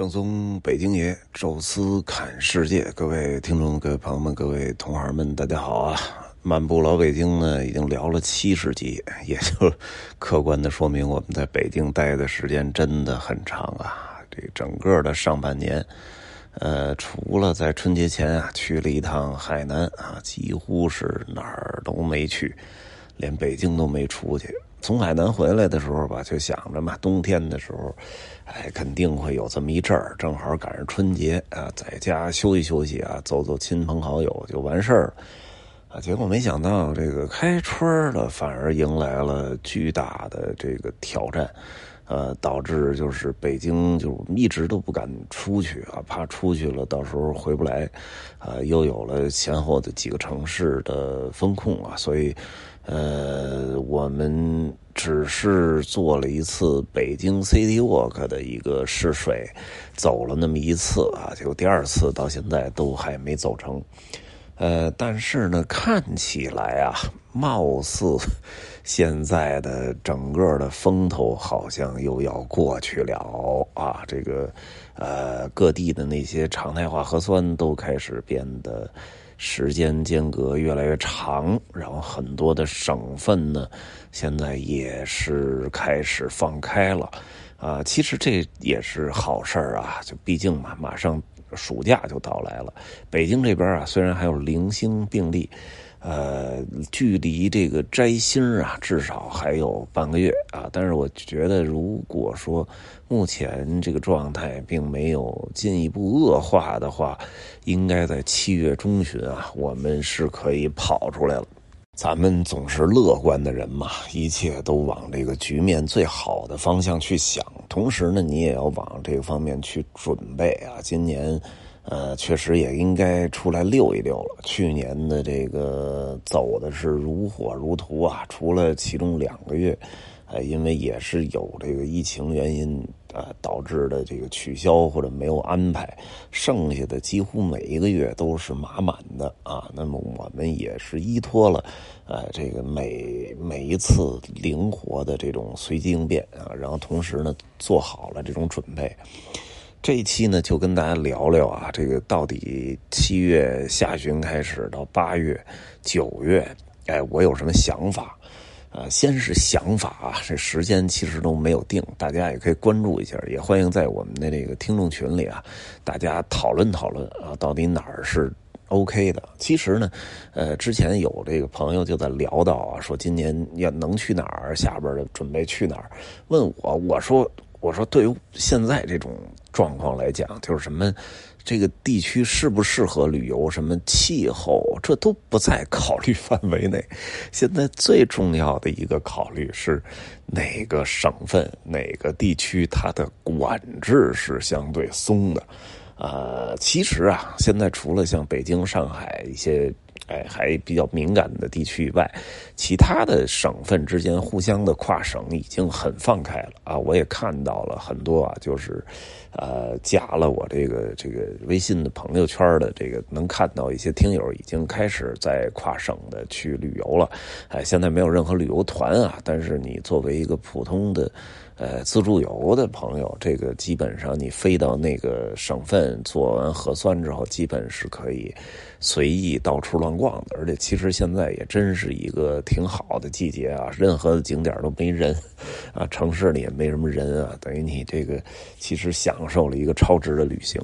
正宗北京爷，宙斯侃世界，各位听众、各位朋友们、各位同行们，大家好啊！漫步老北京呢，已经聊了七十集，也就客观的说明我们在北京待的时间真的很长啊。这整个的上半年，呃，除了在春节前啊去了一趟海南啊，几乎是哪儿都没去，连北京都没出去。从海南回来的时候吧，就想着嘛，冬天的时候，哎，肯定会有这么一阵儿，正好赶上春节啊，在家休息休息啊，走走亲朋好友就完事儿啊。结果没想到，这个开春了，反而迎来了巨大的这个挑战，呃，导致就是北京就一直都不敢出去啊，怕出去了到时候回不来，啊，又有了前后的几个城市的风控啊，所以。呃，我们只是做了一次北京 City Walk 的一个试水，走了那么一次啊，就第二次到现在都还没走成。呃，但是呢，看起来啊，貌似现在的整个的风头好像又要过去了啊。这个呃，各地的那些常态化核酸都开始变得。时间间隔越来越长，然后很多的省份呢，现在也是开始放开了，啊，其实这也是好事儿啊，就毕竟嘛，马上暑假就到来了，北京这边啊，虽然还有零星病例。呃，距离这个摘星啊，至少还有半个月啊。但是我觉得，如果说目前这个状态并没有进一步恶化的话，应该在七月中旬啊，我们是可以跑出来了。咱们总是乐观的人嘛，一切都往这个局面最好的方向去想，同时呢，你也要往这个方面去准备啊。今年。呃，确实也应该出来溜一溜了。去年的这个走的是如火如荼啊，除了其中两个月，呃，因为也是有这个疫情原因呃导致的这个取消或者没有安排，剩下的几乎每一个月都是满满的啊。那么我们也是依托了呃这个每每一次灵活的这种随机应变啊，然后同时呢做好了这种准备。这一期呢，就跟大家聊聊啊，这个到底七月下旬开始到八月、九月，哎，我有什么想法？啊，先是想法啊，这时间其实都没有定，大家也可以关注一下，也欢迎在我们的这个听众群里啊，大家讨论讨论啊，到底哪儿是 OK 的？其实呢，呃，之前有这个朋友就在聊到啊，说今年要能去哪儿，下边的准备去哪儿？问我，我说。我说，对于现在这种状况来讲，就是什么，这个地区适不适合旅游，什么气候，这都不在考虑范围内。现在最重要的一个考虑是，哪个省份、哪个地区它的管制是相对松的。呃，其实啊，现在除了像北京、上海一些。哎，还比较敏感的地区以外，其他的省份之间互相的跨省已经很放开了啊！我也看到了很多啊，就是，呃，加了我这个这个微信的朋友圈的这个，能看到一些听友已经开始在跨省的去旅游了。哎，现在没有任何旅游团啊，但是你作为一个普通的。呃，自助游的朋友，这个基本上你飞到那个省份做完核酸之后，基本是可以随意到处乱逛的。而且其实现在也真是一个挺好的季节啊，任何的景点都没人啊，城市里也没什么人啊，等于你这个其实享受了一个超值的旅行。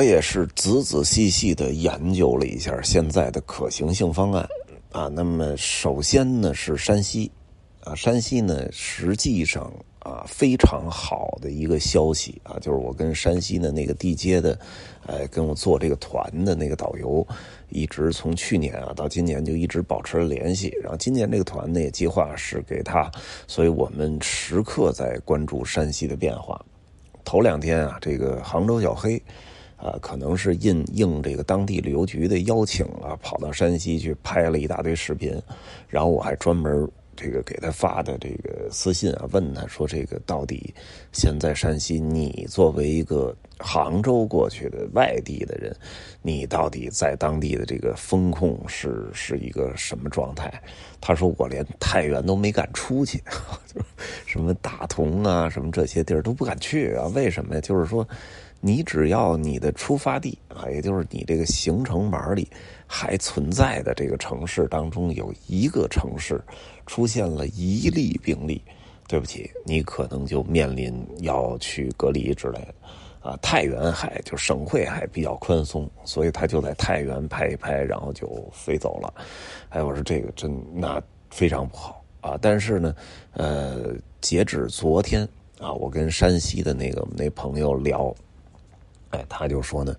我也是仔仔细细的研究了一下现在的可行性方案啊。那么首先呢是山西啊，山西呢实际上。啊，非常好的一个消息啊，就是我跟山西的那个地接的，哎，跟我做这个团的那个导游，一直从去年啊到今年就一直保持了联系。然后今年这个团呢也计划是给他，所以我们时刻在关注山西的变化。头两天啊，这个杭州小黑，啊，可能是应应这个当地旅游局的邀请啊，跑到山西去拍了一大堆视频，然后我还专门。这个给他发的这个私信啊，问他说：“这个到底现在山西，你作为一个杭州过去的外地的人，你到底在当地的这个风控是是一个什么状态？”他说：“我连太原都没敢出去，什么大同啊，什么这些地儿都不敢去啊。为什么呀？就是说，你只要你的出发地啊，也就是你这个行程码里还存在的这个城市当中有一个城市出现了一例病例，对不起，你可能就面临要去隔离之类的。啊，太原还就省会还比较宽松，所以他就在太原拍一拍，然后就飞走了。哎，我说这个真那非常不好啊！但是呢，呃，截止昨天啊，我跟山西的那个那朋友聊，哎，他就说呢。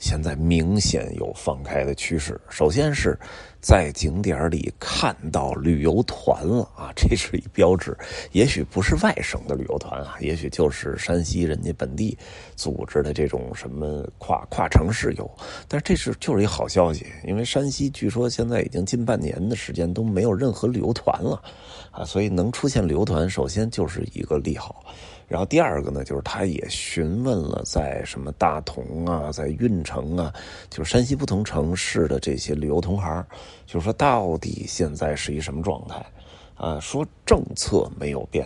现在明显有放开的趋势。首先是在景点里看到旅游团了啊，这是一标志。也许不是外省的旅游团啊，也许就是山西人家本地组织的这种什么跨跨城市游。但是这是就是一好消息，因为山西据说现在已经近半年的时间都没有任何旅游团了啊，所以能出现旅游团，首先就是一个利好。然后第二个呢，就是他也询问了在什么大同啊，在运城啊，就是山西不同城市的这些旅游同行，就是说到底现在是一什么状态？啊，说政策没有变，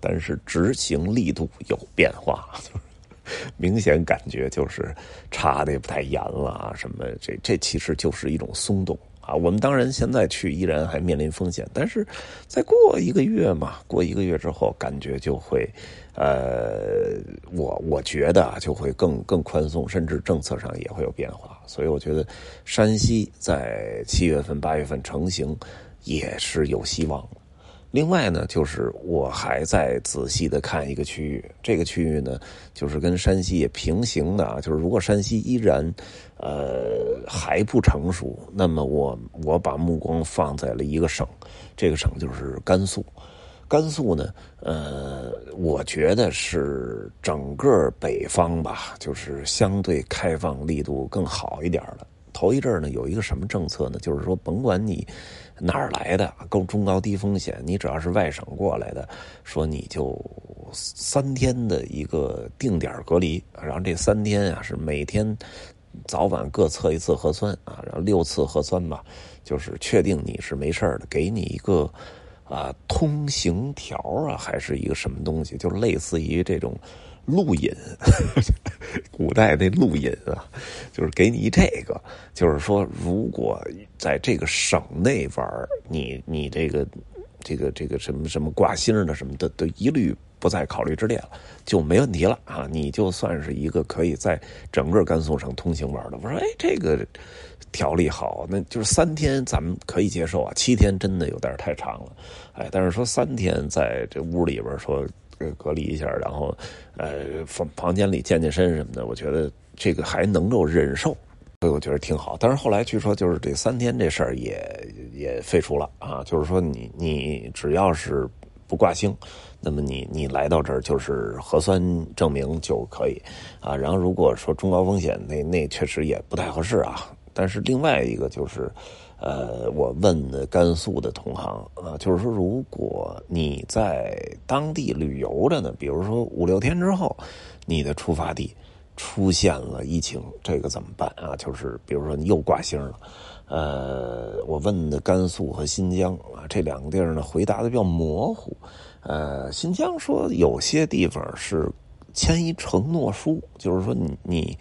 但是执行力度有变化，明显感觉就是查的也不太严了啊，什么这这其实就是一种松动。啊，我们当然现在去依然还面临风险，但是再过一个月嘛，过一个月之后，感觉就会，呃，我我觉得，就会更更宽松，甚至政策上也会有变化。所以我觉得山西在七月份、八月份成型也是有希望。另外呢，就是我还在仔细的看一个区域，这个区域呢，就是跟山西也平行的啊。就是如果山西依然，呃还不成熟，那么我我把目光放在了一个省，这个省就是甘肃。甘肃呢，呃，我觉得是整个北方吧，就是相对开放力度更好一点的。头一阵呢，有一个什么政策呢？就是说，甭管你哪儿来的，高中高低风险，你只要是外省过来的，说你就三天的一个定点隔离，然后这三天啊是每天早晚各测一次核酸啊，然后六次核酸吧，就是确定你是没事的，给你一个啊通行条啊，还是一个什么东西，就类似于这种。录引，古代那录引啊，就是给你这个，就是说，如果在这个省内玩，你你这个这个这个什么什么挂星的什么的，都一律不再考虑之列了，就没问题了啊！你就算是一个可以在整个甘肃省通行玩的。我说，哎，这个条例好，那就是三天咱们可以接受啊，七天真的有点太长了，哎，但是说三天在这屋里边说。隔离一下，然后，呃，房房间里健健身什么的，我觉得这个还能够忍受，所以我觉得挺好。但是后来据说就是这三天这事儿也也废除了啊，就是说你你只要是不挂星，那么你你来到这儿就是核酸证明就可以啊。然后如果说中高风险，那那确实也不太合适啊。但是另外一个就是。呃，我问的甘肃的同行啊，就是说，如果你在当地旅游着呢，比如说五六天之后，你的出发地出现了疫情，这个怎么办啊？就是比如说你又挂星了，呃，我问的甘肃和新疆啊这两个地儿呢，回答的比较模糊。呃，新疆说有些地方是签一承诺书，就是说你你。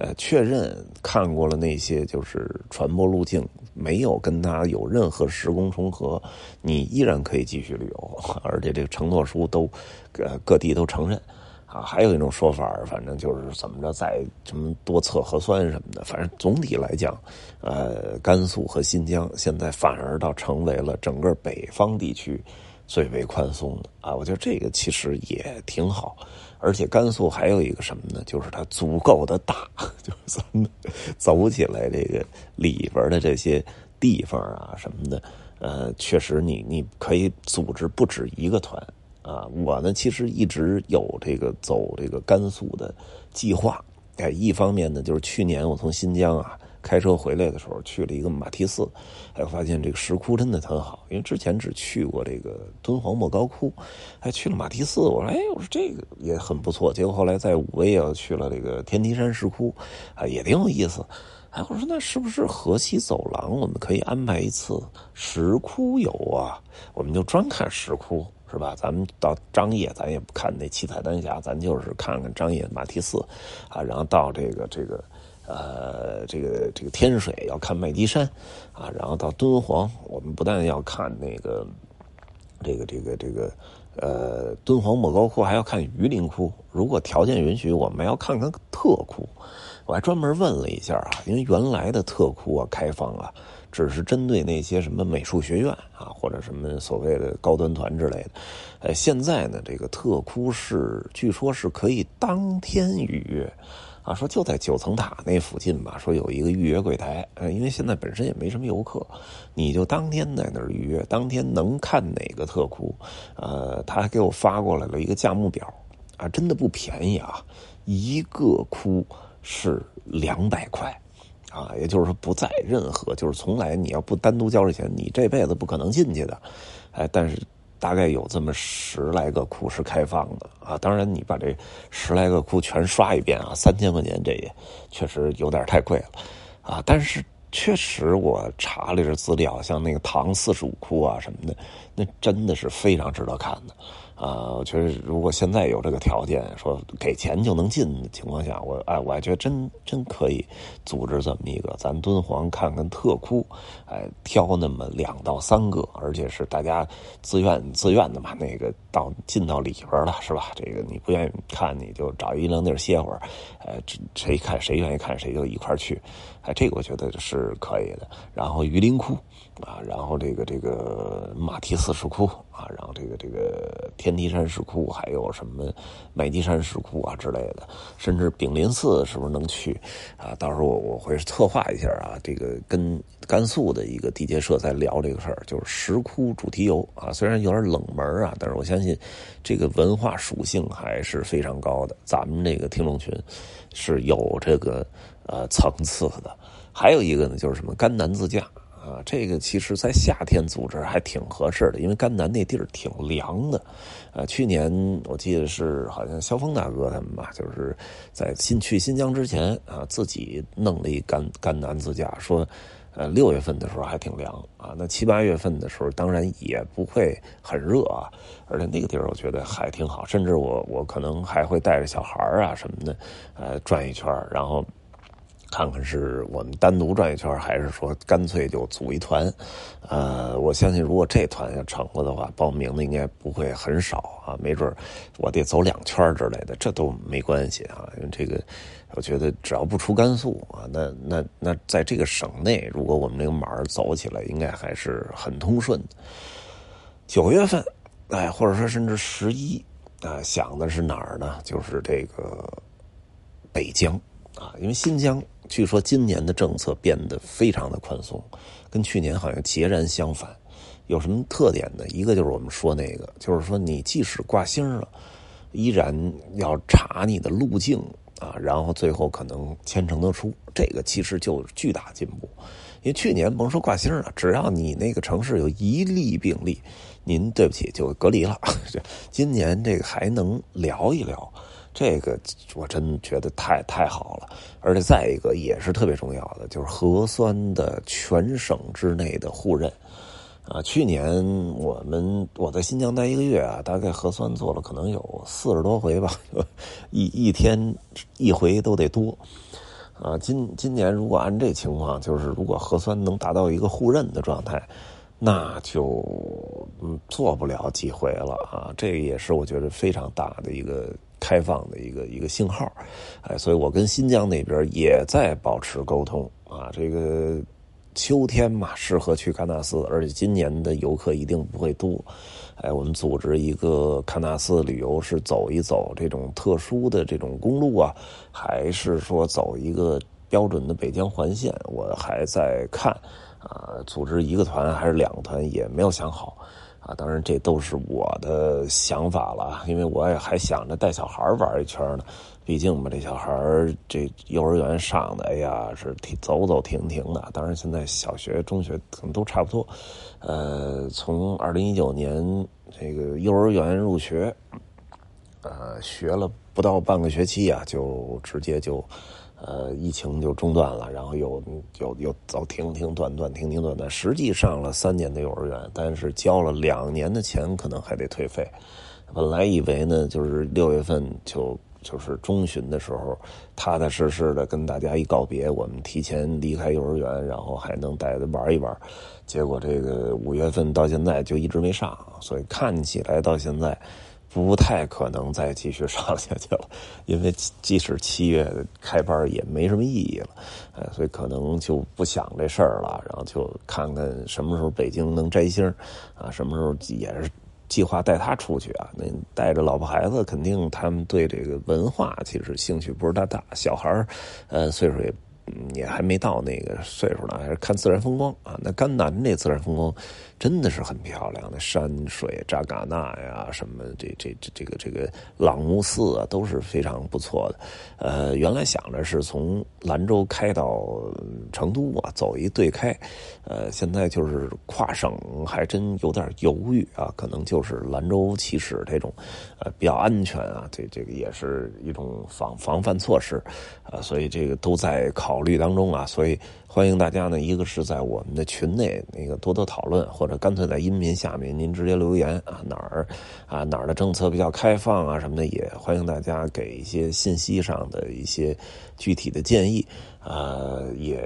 呃，确认看过了那些就是传播路径，没有跟他有任何时空重合，你依然可以继续旅游，而且这个承诺书都，呃，各地都承认，啊，还有一种说法，反正就是怎么着，在什么多测核酸什么的，反正总体来讲，呃，甘肃和新疆现在反而倒成为了整个北方地区最为宽松的啊，我觉得这个其实也挺好。而且甘肃还有一个什么呢？就是它足够的大，就是咱们走起来这个里边的这些地方啊什么的，呃，确实你你可以组织不止一个团啊。我呢其实一直有这个走这个甘肃的计划，哎，一方面呢就是去年我从新疆啊。开车回来的时候，去了一个马蹄寺，还发现这个石窟真的很好。因为之前只去过这个敦煌莫高窟，还去了马蹄寺。我说：“哎，我说这个也很不错。”结果后来在武威又去了这个天梯山石窟，啊，也挺有意思。哎，我说那是不是河西走廊我们可以安排一次石窟游啊？我们就专看石窟是吧？咱们到张掖，咱也不看那七彩丹霞，咱就是看看张掖马蹄寺，啊，然后到这个这个呃这个这个天水要看麦积山，啊，然后到敦煌，我们不但要看那个这个这个这个呃敦煌莫高窟，还要看榆林窟。如果条件允许，我们要看看特窟。我还专门问了一下啊，因为原来的特窟啊开放啊。只是针对那些什么美术学院啊，或者什么所谓的高端团之类的，呃，现在呢，这个特窟是据说是可以当天预约，啊，说就在九层塔那附近吧，说有一个预约柜台，呃，因为现在本身也没什么游客，你就当天在那儿预约，当天能看哪个特窟，呃，他还给我发过来了一个价目表，啊，真的不便宜啊，一个窟是两百块。啊，也就是说不在任何，就是从来你要不单独交这钱，你这辈子不可能进去的。哎，但是大概有这么十来个窟是开放的啊。当然，你把这十来个窟全刷一遍啊，三千块钱这也确实有点太贵了啊。但是确实我查了这资料，像那个唐四十五窟啊什么的，那真的是非常值得看的。啊，我觉得如果现在有这个条件，说给钱就能进的情况下，我哎，我还觉得真真可以组织这么一个，咱敦煌看看特窟，哎，挑那么两到三个，而且是大家自愿自愿的嘛，那个到进到里边了，是吧？这个你不愿意看，你就找一凉地歇会儿，哎，谁看谁愿意看谁就一块去，哎，这个我觉得是可以的。然后榆林窟。啊，然后这个这个马蹄寺石窟啊，然后这个这个天梯山石窟，还有什么麦积山石窟啊之类的，甚至炳林寺是不是能去啊？到时候我我会策划一下啊，这个跟甘肃的一个地接社在聊这个事儿，就是石窟主题游啊，虽然有点冷门啊，但是我相信这个文化属性还是非常高的。咱们这个听众群是有这个呃层次的，还有一个呢，就是什么甘南自驾。啊，这个其实，在夏天组织还挺合适的，因为甘南那地儿挺凉的。呃，去年我记得是好像肖峰大哥他们吧，就是在新去新疆之前啊，自己弄了一甘甘南自驾，说，呃，六月份的时候还挺凉啊，那七八月份的时候当然也不会很热啊，而且那个地儿我觉得还挺好，甚至我我可能还会带着小孩啊什么的，呃，转一圈然后。看看是我们单独转一圈，还是说干脆就组一团？呃，我相信如果这团要成了的话，报名的应该不会很少啊。没准我得走两圈之类的，这都没关系啊。因为这个，我觉得只要不出甘肃啊，那那那在这个省内，如果我们这个马儿走起来，应该还是很通顺。九月份，哎，或者说甚至十一啊，想的是哪儿呢？就是这个北疆啊，因为新疆。据说今年的政策变得非常的宽松，跟去年好像截然相反。有什么特点呢？一个就是我们说那个，就是说你即使挂星了，依然要查你的路径啊，然后最后可能签成得出。这个其实就巨大进步。因为去年甭说挂星了，只要你那个城市有一例病例，您对不起就隔离了。今年这个还能聊一聊。这个我真觉得太太好了，而且再一个也是特别重要的，就是核酸的全省之内的互认啊。去年我们我在新疆待一个月啊，大概核酸做了可能有四十多回吧，一一天一回都得多啊。今今年如果按这情况，就是如果核酸能达到一个互认的状态，那就嗯做不了几回了啊。这也是我觉得非常大的一个。开放的一个一个信号，哎，所以我跟新疆那边也在保持沟通啊。这个秋天嘛，适合去喀纳斯，而且今年的游客一定不会多。哎，我们组织一个喀纳斯旅游，是走一走这种特殊的这种公路啊，还是说走一个标准的北疆环线？我还在看啊，组织一个团还是两个团，也没有想好。啊，当然这都是我的想法了，因为我也还想着带小孩玩一圈呢。毕竟吧，这小孩这幼儿园上的，哎呀，是停走走停停的。当然，现在小学、中学可能都差不多。呃，从二零一九年这个幼儿园入学，呃，学了不到半个学期啊，就直接就。呃，疫情就中断了，然后又又又早停停断断停停断断，实际上了三年的幼儿园，但是交了两年的钱，可能还得退费。本来以为呢，就是六月份就就是中旬的时候，踏踏实实的跟大家一告别，我们提前离开幼儿园，然后还能带他玩一玩。结果这个五月份到现在就一直没上，所以看起来到现在。不太可能再继续上下去了，因为即使七月开班也没什么意义了，呃，所以可能就不想这事儿了，然后就看看什么时候北京能摘星啊，什么时候也是计划带他出去啊。那带着老婆孩子，肯定他们对这个文化其实兴趣不是太大，小孩儿呃，岁数也。也还没到那个岁数呢，还是看自然风光啊。那甘南这自然风光真的是很漂亮，的山水、扎尕那呀，什么这这这这个这个朗木寺啊，都是非常不错的。呃，原来想着是从兰州开到成都啊，走一对开。呃，现在就是跨省，还真有点犹豫啊。可能就是兰州起始这种，呃，比较安全啊。这这个也是一种防防范措施啊，所以这个都在考。考虑当中啊，所以欢迎大家呢，一个是在我们的群内那个多多讨论，或者干脆在音频下面您直接留言啊，哪儿啊哪儿的政策比较开放啊什么的，也欢迎大家给一些信息上的一些具体的建议啊，也。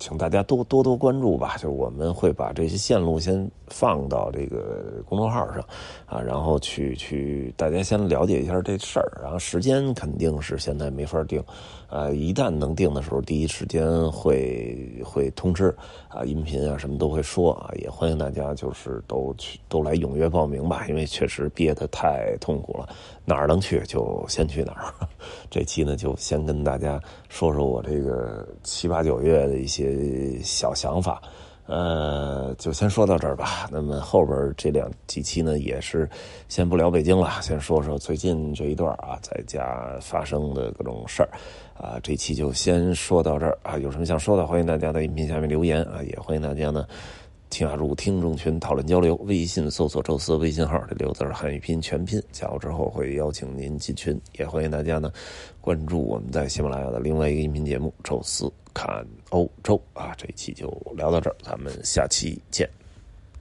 请大家多多多关注吧，就是我们会把这些线路先放到这个公众号上，啊，然后去去大家先了解一下这事儿，然后时间肯定是现在没法定，呃，一旦能定的时候，第一时间会会通知，啊，音频啊什么都会说啊，也欢迎大家就是都去都来踊跃报名吧，因为确实憋得太痛苦了，哪儿能去就先去哪儿。这期呢就先跟大家说说我这个七八九月的一些。小想法，呃，就先说到这儿吧。那么后边这两几期呢，也是先不聊北京了，先说说最近这一段啊，在家发生的各种事儿啊。这期就先说到这儿啊，有什么想说的，欢迎大家在音频下面留言啊，也欢迎大家呢加入听众群讨论交流。微信搜索“宙斯”微信号，这六字汉语拼全拼，加入之后会邀请您进群。也欢迎大家呢关注我们在喜马拉雅的另外一个音频节目《宙斯》。看欧洲啊，这一期就聊到这儿，咱们下期见。